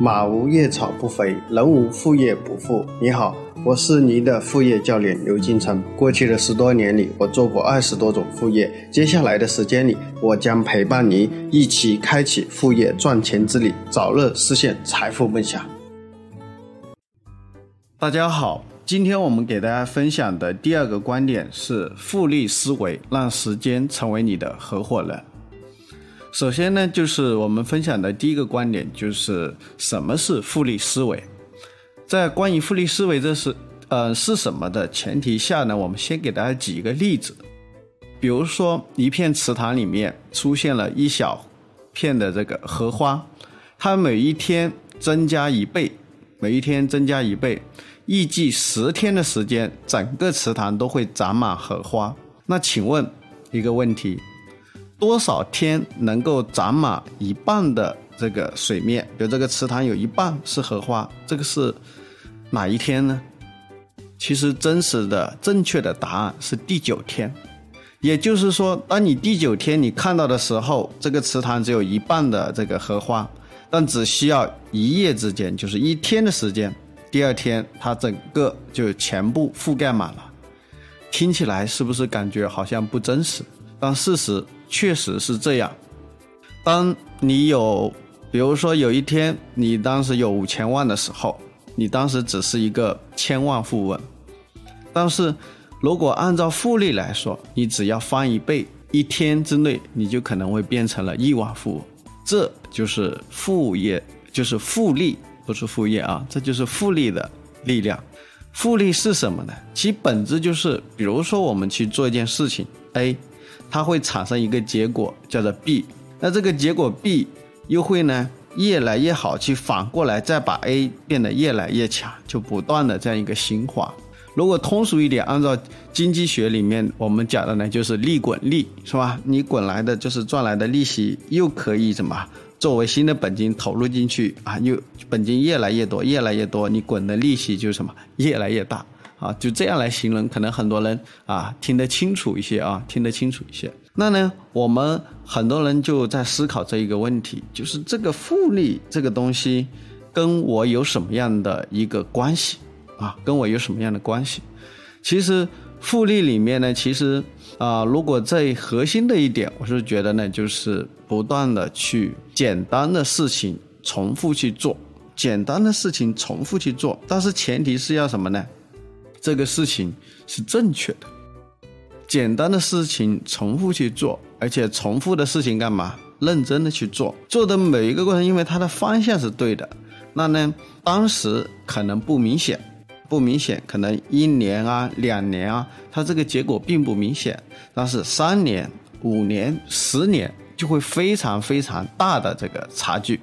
马无夜草不肥，人无副业不富。你好，我是您的副业教练刘金成。过去的十多年里，我做过二十多种副业。接下来的时间里，我将陪伴您一起开启副业赚钱之旅，早日实现财富梦想。大家好，今天我们给大家分享的第二个观点是复利思维，让时间成为你的合伙人。首先呢，就是我们分享的第一个观点，就是什么是复利思维。在关于复利思维这是呃是什么的前提下呢，我们先给大家举一个例子。比如说，一片池塘里面出现了一小片的这个荷花，它每一天增加一倍，每一天增加一倍，预计十天的时间，整个池塘都会长满荷花。那请问一个问题？多少天能够长满一半的这个水面？比如这个池塘有一半是荷花，这个是哪一天呢？其实真实的正确的答案是第九天。也就是说，当你第九天你看到的时候，这个池塘只有一半的这个荷花，但只需要一夜之间，就是一天的时间，第二天它整个就全部覆盖满了。听起来是不是感觉好像不真实？但事实。确实是这样。当你有，比如说有一天你当时有五千万的时候，你当时只是一个千万富翁。但是如果按照复利来说，你只要翻一倍，一天之内你就可能会变成了亿万富翁。这就是副业，就是复利，不是副业啊，这就是复利的力量。复利是什么呢？其本质就是，比如说我们去做一件事情，A。它会产生一个结果叫做 B，那这个结果 B 又会呢越来越好，去反过来再把 A 变得越来越强，就不断的这样一个循环。如果通俗一点，按照经济学里面我们讲的呢，就是利滚利，是吧？你滚来的就是赚来的利息，又可以怎么作为新的本金投入进去啊？又本金越来越多，越来越多，你滚的利息就什么越来越大。啊，就这样来形容，可能很多人啊听得清楚一些啊，听得清楚一些。那呢，我们很多人就在思考这一个问题，就是这个复利这个东西跟我有什么样的一个关系啊？跟我有什么样的关系？其实复利里面呢，其实啊，如果最核心的一点，我是觉得呢，就是不断的去简单的事情重复去做，简单的事情重复去做，但是前提是要什么呢？这个事情是正确的，简单的事情重复去做，而且重复的事情干嘛？认真的去做，做的每一个过程，因为它的方向是对的。那呢，当时可能不明显，不明显，可能一年啊、两年啊，它这个结果并不明显。但是三年、五年、十年就会非常非常大的这个差距。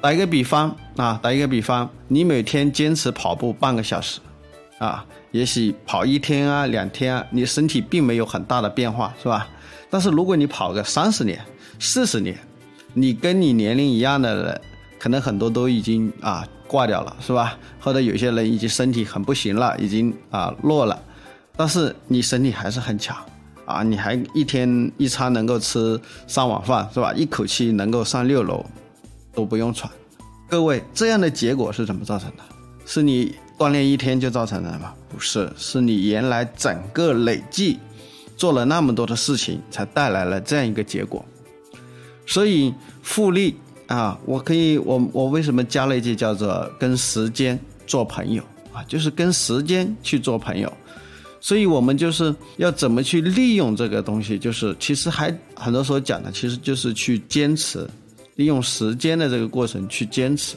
打一个比方啊，打一个比方，你每天坚持跑步半个小时。啊，也许跑一天啊、两天啊，你身体并没有很大的变化，是吧？但是如果你跑个三十年、四十年，你跟你年龄一样的人，可能很多都已经啊挂掉了，是吧？或者有些人已经身体很不行了，已经啊弱了，但是你身体还是很强啊，你还一天一餐能够吃三碗饭，是吧？一口气能够上六楼都不用喘。各位，这样的结果是怎么造成的？是你。锻炼一天就造成的吗？不是，是你原来整个累计做了那么多的事情，才带来了这样一个结果。所以复利啊，我可以，我我为什么加了一句叫做“跟时间做朋友”啊？就是跟时间去做朋友。所以我们就是要怎么去利用这个东西？就是其实还很多时候讲的，其实就是去坚持，利用时间的这个过程去坚持。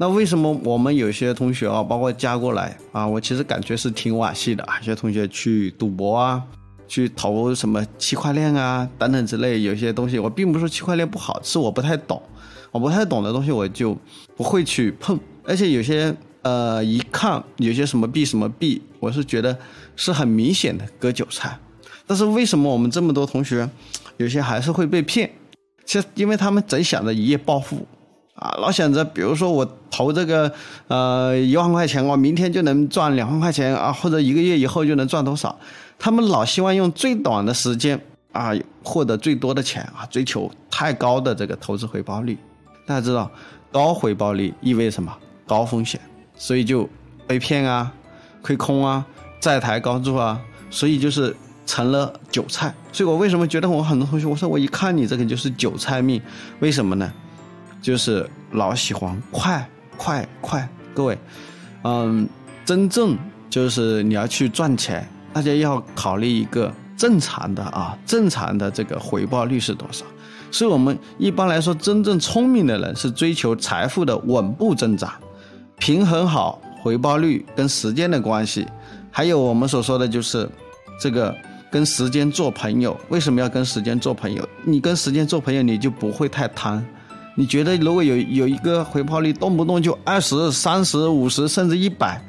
那为什么我们有些同学啊，包括加过来啊，我其实感觉是挺惋惜的。有些同学去赌博啊，去投什么区块链啊等等之类，有些东西我并不是说区块链不好，是我不太懂，我不太懂的东西我就不会去碰。而且有些呃，一看有些什么币什么币，我是觉得是很明显的割韭菜。但是为什么我们这么多同学，有些还是会被骗？其实因为他们总想着一夜暴富。啊，老想着，比如说我投这个，呃，一万块钱，我明天就能赚两万块钱啊，或者一个月以后就能赚多少？他们老希望用最短的时间啊，获得最多的钱啊，追求太高的这个投资回报率。大家知道，高回报率意味什么？高风险，所以就被骗啊，亏空啊，债台高筑啊，所以就是成了韭菜。所以我为什么觉得我很多同学，我说我一看你这个就是韭菜命，为什么呢？就是老喜欢快快快，各位，嗯，真正就是你要去赚钱，大家要考虑一个正常的啊，正常的这个回报率是多少？所以我们一般来说，真正聪明的人是追求财富的稳步增长，平衡好回报率跟时间的关系，还有我们所说的就是这个跟时间做朋友。为什么要跟时间做朋友？你跟时间做朋友，你就不会太贪。你觉得如果有有一个回报率动不动就二十三十五十甚至一百，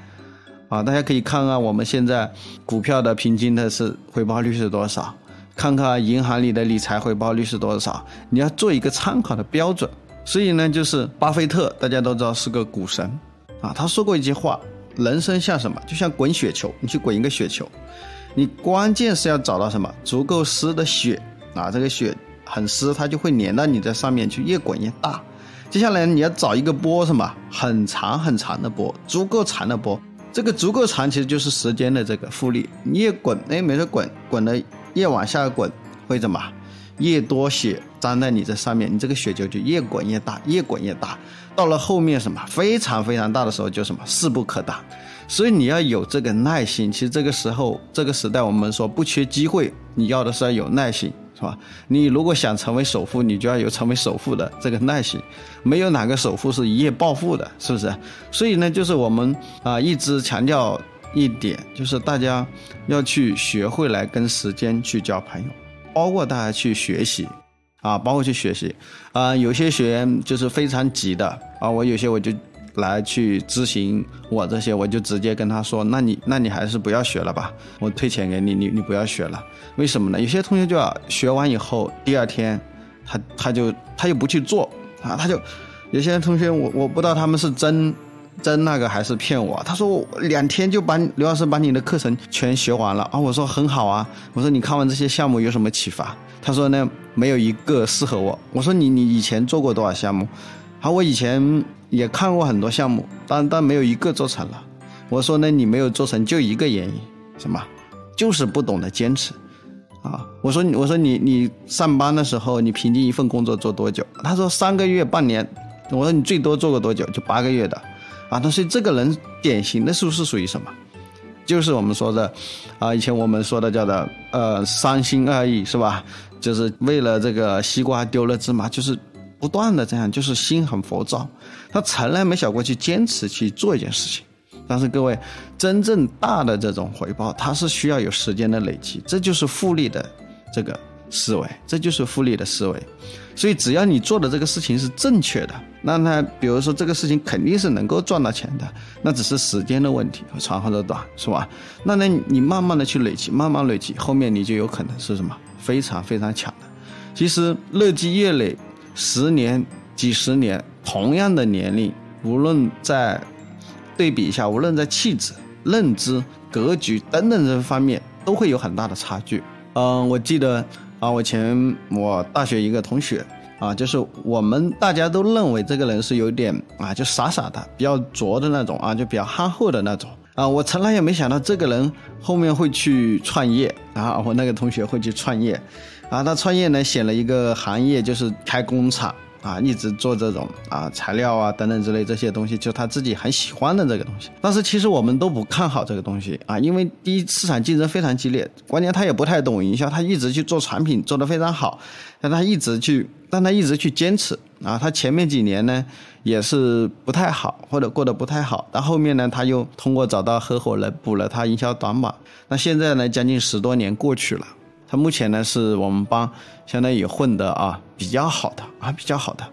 啊，大家可以看看我们现在股票的平均的是回报率是多少，看看银行里的理财回报率是多少，你要做一个参考的标准。所以呢，就是巴菲特，大家都知道是个股神，啊，他说过一句话：人生像什么？就像滚雪球，你去滚一个雪球，你关键是要找到什么足够湿的雪啊，这个雪。很湿，它就会粘到你在上面去，越滚越大。接下来你要找一个波，什么很长很长的波，足够长的波。这个足够长，其实就是时间的这个复利。你越滚，哎，没事，滚滚的越往下滚，会怎么？越多血粘在你这上面，你这个雪球就越滚越大，越滚越大。到了后面什么非常非常大的时候，就什么势不可挡。所以你要有这个耐心。其实这个时候，这个时代，我们说不缺机会，你要的是要有耐心。是吧？你如果想成为首富，你就要有成为首富的这个耐心。没有哪个首富是一夜暴富的，是不是？所以呢，就是我们啊一直强调一点，就是大家要去学会来跟时间去交朋友，包括大家去学习啊，包括去学习啊。有些学员就是非常急的啊，我有些我就。来去咨询我这些，我就直接跟他说：“那你那你还是不要学了吧，我退钱给你，你你不要学了。为什么呢？有些同学就要学完以后，第二天他他就他又不去做啊，他就有些同学我我不知道他们是真真那个还是骗我。他说两天就把刘老师把你的课程全学完了啊，我说很好啊，我说你看完这些项目有什么启发？他说呢没有一个适合我。我说你你以前做过多少项目？好，我以前。也看过很多项目，但但没有一个做成了。我说呢，你没有做成就一个原因，什么？就是不懂得坚持啊！我说你，我说你你上班的时候，你平均一份工作做多久？他说三个月、半年。我说你最多做过多久？就八个月的啊！他说这个人典型的是不是属于什么？就是我们说的啊，以前我们说的叫的呃三心二意是吧？就是为了这个西瓜丢了芝麻，就是。不断的这样，就是心很浮躁，他从来没想过去坚持去做一件事情。但是各位，真正大的这种回报，它是需要有时间的累积，这就是复利的这个思维，这就是复利的思维。所以只要你做的这个事情是正确的，那他比如说这个事情肯定是能够赚到钱的，那只是时间的问题，长或者短，是吧？那那，你慢慢的去累积，慢慢累积，后面你就有可能是什么非常非常强的。其实日积月累。十年、几十年，同样的年龄，无论在对比一下，无论在气质、认知、格局等等这方面，都会有很大的差距。嗯，我记得啊，我前我大学一个同学啊，就是我们大家都认为这个人是有点啊，就傻傻的，比较拙的那种啊，就比较憨厚的那种啊。我从来也没想到这个人后面会去创业啊，我那个同学会去创业。啊，他创业呢，选了一个行业，就是开工厂啊，一直做这种啊材料啊等等之类这些东西，就他自己很喜欢的这个东西。但是其实我们都不看好这个东西啊，因为第一市场竞争非常激烈，关键他也不太懂营销，他一直去做产品做得非常好，但他一直去，但他一直去坚持啊。他前面几年呢也是不太好，或者过得不太好，但后面呢他又通过找到合伙人补了他营销短板。那现在呢，将近十多年过去了。他目前呢是我们帮相当于混的啊比较好的啊比较好的，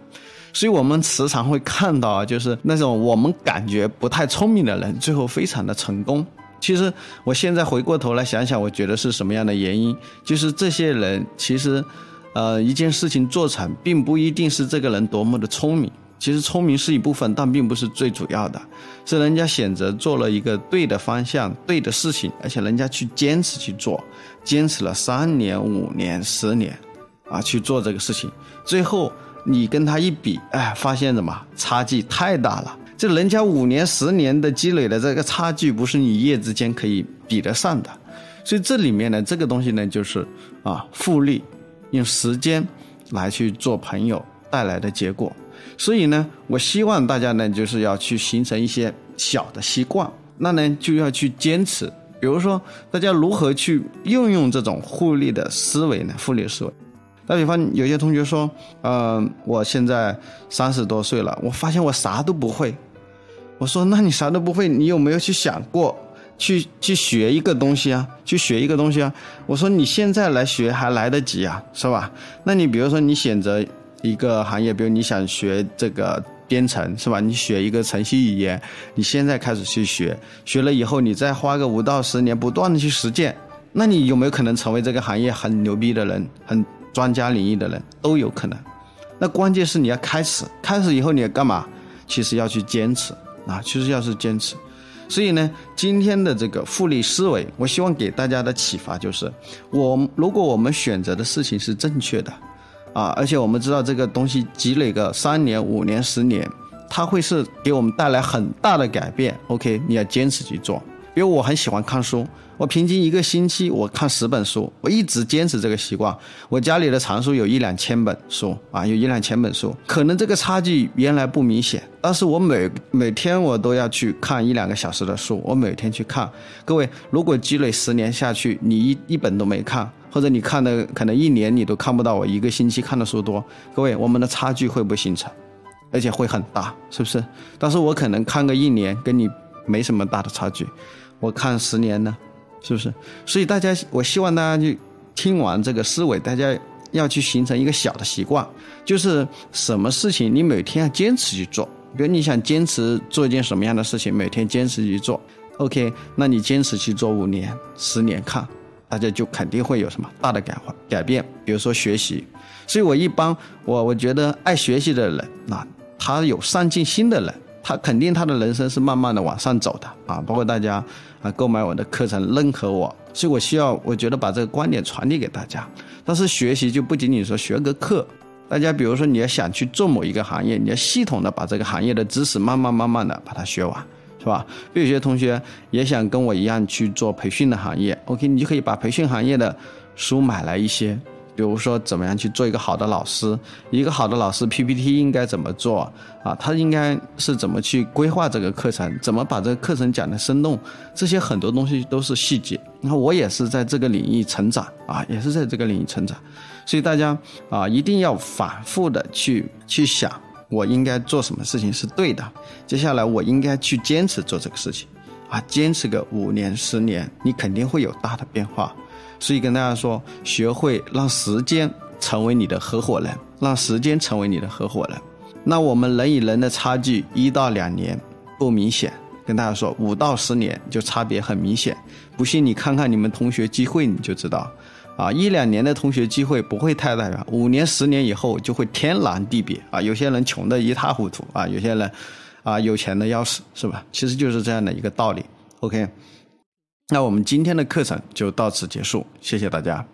所以我们时常会看到啊，就是那种我们感觉不太聪明的人，最后非常的成功。其实我现在回过头来想想，我觉得是什么样的原因？就是这些人其实，呃，一件事情做成，并不一定是这个人多么的聪明。其实聪明是一部分，但并不是最主要的，是人家选择做了一个对的方向、对的事情，而且人家去坚持去做，坚持了三年、五年、十年，啊，去做这个事情，最后你跟他一比，哎，发现什么差距太大了。这人家五年、十年的积累的这个差距，不是你一夜之间可以比得上的。所以这里面呢，这个东西呢，就是啊，复利用时间来去做朋友带来的结果。所以呢，我希望大家呢，就是要去形成一些小的习惯，那呢就要去坚持。比如说，大家如何去运用这种互利的思维呢？互利思维。打比方，有些同学说，嗯，我现在三十多岁了，我发现我啥都不会。我说，那你啥都不会，你有没有去想过，去去学一个东西啊？去学一个东西啊？我说，你现在来学还来得及啊，是吧？那你比如说，你选择一个行业，比如你想学这个编程，是吧？你学一个程序语言，你现在开始去学，学了以后，你再花个五到十年，不断的去实践，那你有没有可能成为这个行业很牛逼的人？很专家领域的人都有可能，那关键是你要开始，开始以后你要干嘛？其实要去坚持啊，其实要是坚持。所以呢，今天的这个复利思维，我希望给大家的启发就是，我如果我们选择的事情是正确的，啊，而且我们知道这个东西积累个三年、五年、十年，它会是给我们带来很大的改变。OK，你要坚持去做。比如我很喜欢看书。我平均一个星期我看十本书，我一直坚持这个习惯。我家里的藏书有一两千本书啊，有一两千本书。可能这个差距原来不明显，但是我每每天我都要去看一两个小时的书，我每天去看。各位，如果积累十年下去，你一一本都没看，或者你看的可能一年你都看不到我一个星期看的书多，各位，我们的差距会不会形成？而且会很大，是不是？但是我可能看个一年，跟你没什么大的差距。我看十年呢？是不是？所以大家，我希望大家去听完这个思维，大家要去形成一个小的习惯，就是什么事情你每天要坚持去做。比如你想坚持做一件什么样的事情，每天坚持去做，OK，那你坚持去做五年、十年，看大家就肯定会有什么大的改改变。比如说学习，所以我一般我我觉得爱学习的人，那他有上进心的人。他肯定他的人生是慢慢的往上走的啊，包括大家啊购买我的课程认可我，所以我需要我觉得把这个观点传递给大家。但是学习就不仅仅说学个课，大家比如说你要想去做某一个行业，你要系统的把这个行业的知识慢慢慢慢的把它学完，是吧？有些同学也想跟我一样去做培训的行业，OK，你就可以把培训行业的书买来一些。比如说，怎么样去做一个好的老师？一个好的老师 PPT 应该怎么做啊？他应该是怎么去规划这个课程？怎么把这个课程讲得生动？这些很多东西都是细节。那我也是在这个领域成长啊，也是在这个领域成长。所以大家啊，一定要反复的去去想，我应该做什么事情是对的。接下来我应该去坚持做这个事情啊，坚持个五年、十年，你肯定会有大的变化。所以跟大家说，学会让时间成为你的合伙人，让时间成为你的合伙人。那我们人与人的差距一到两年不明显，跟大家说五到十年就差别很明显。不信你看看你们同学聚会你就知道，啊一两年的同学机会不会太大了，五年十年以后就会天壤地别啊。有些人穷的一塌糊涂啊，有些人啊有钱的要死，是吧？其实就是这样的一个道理。OK。那我们今天的课程就到此结束，谢谢大家。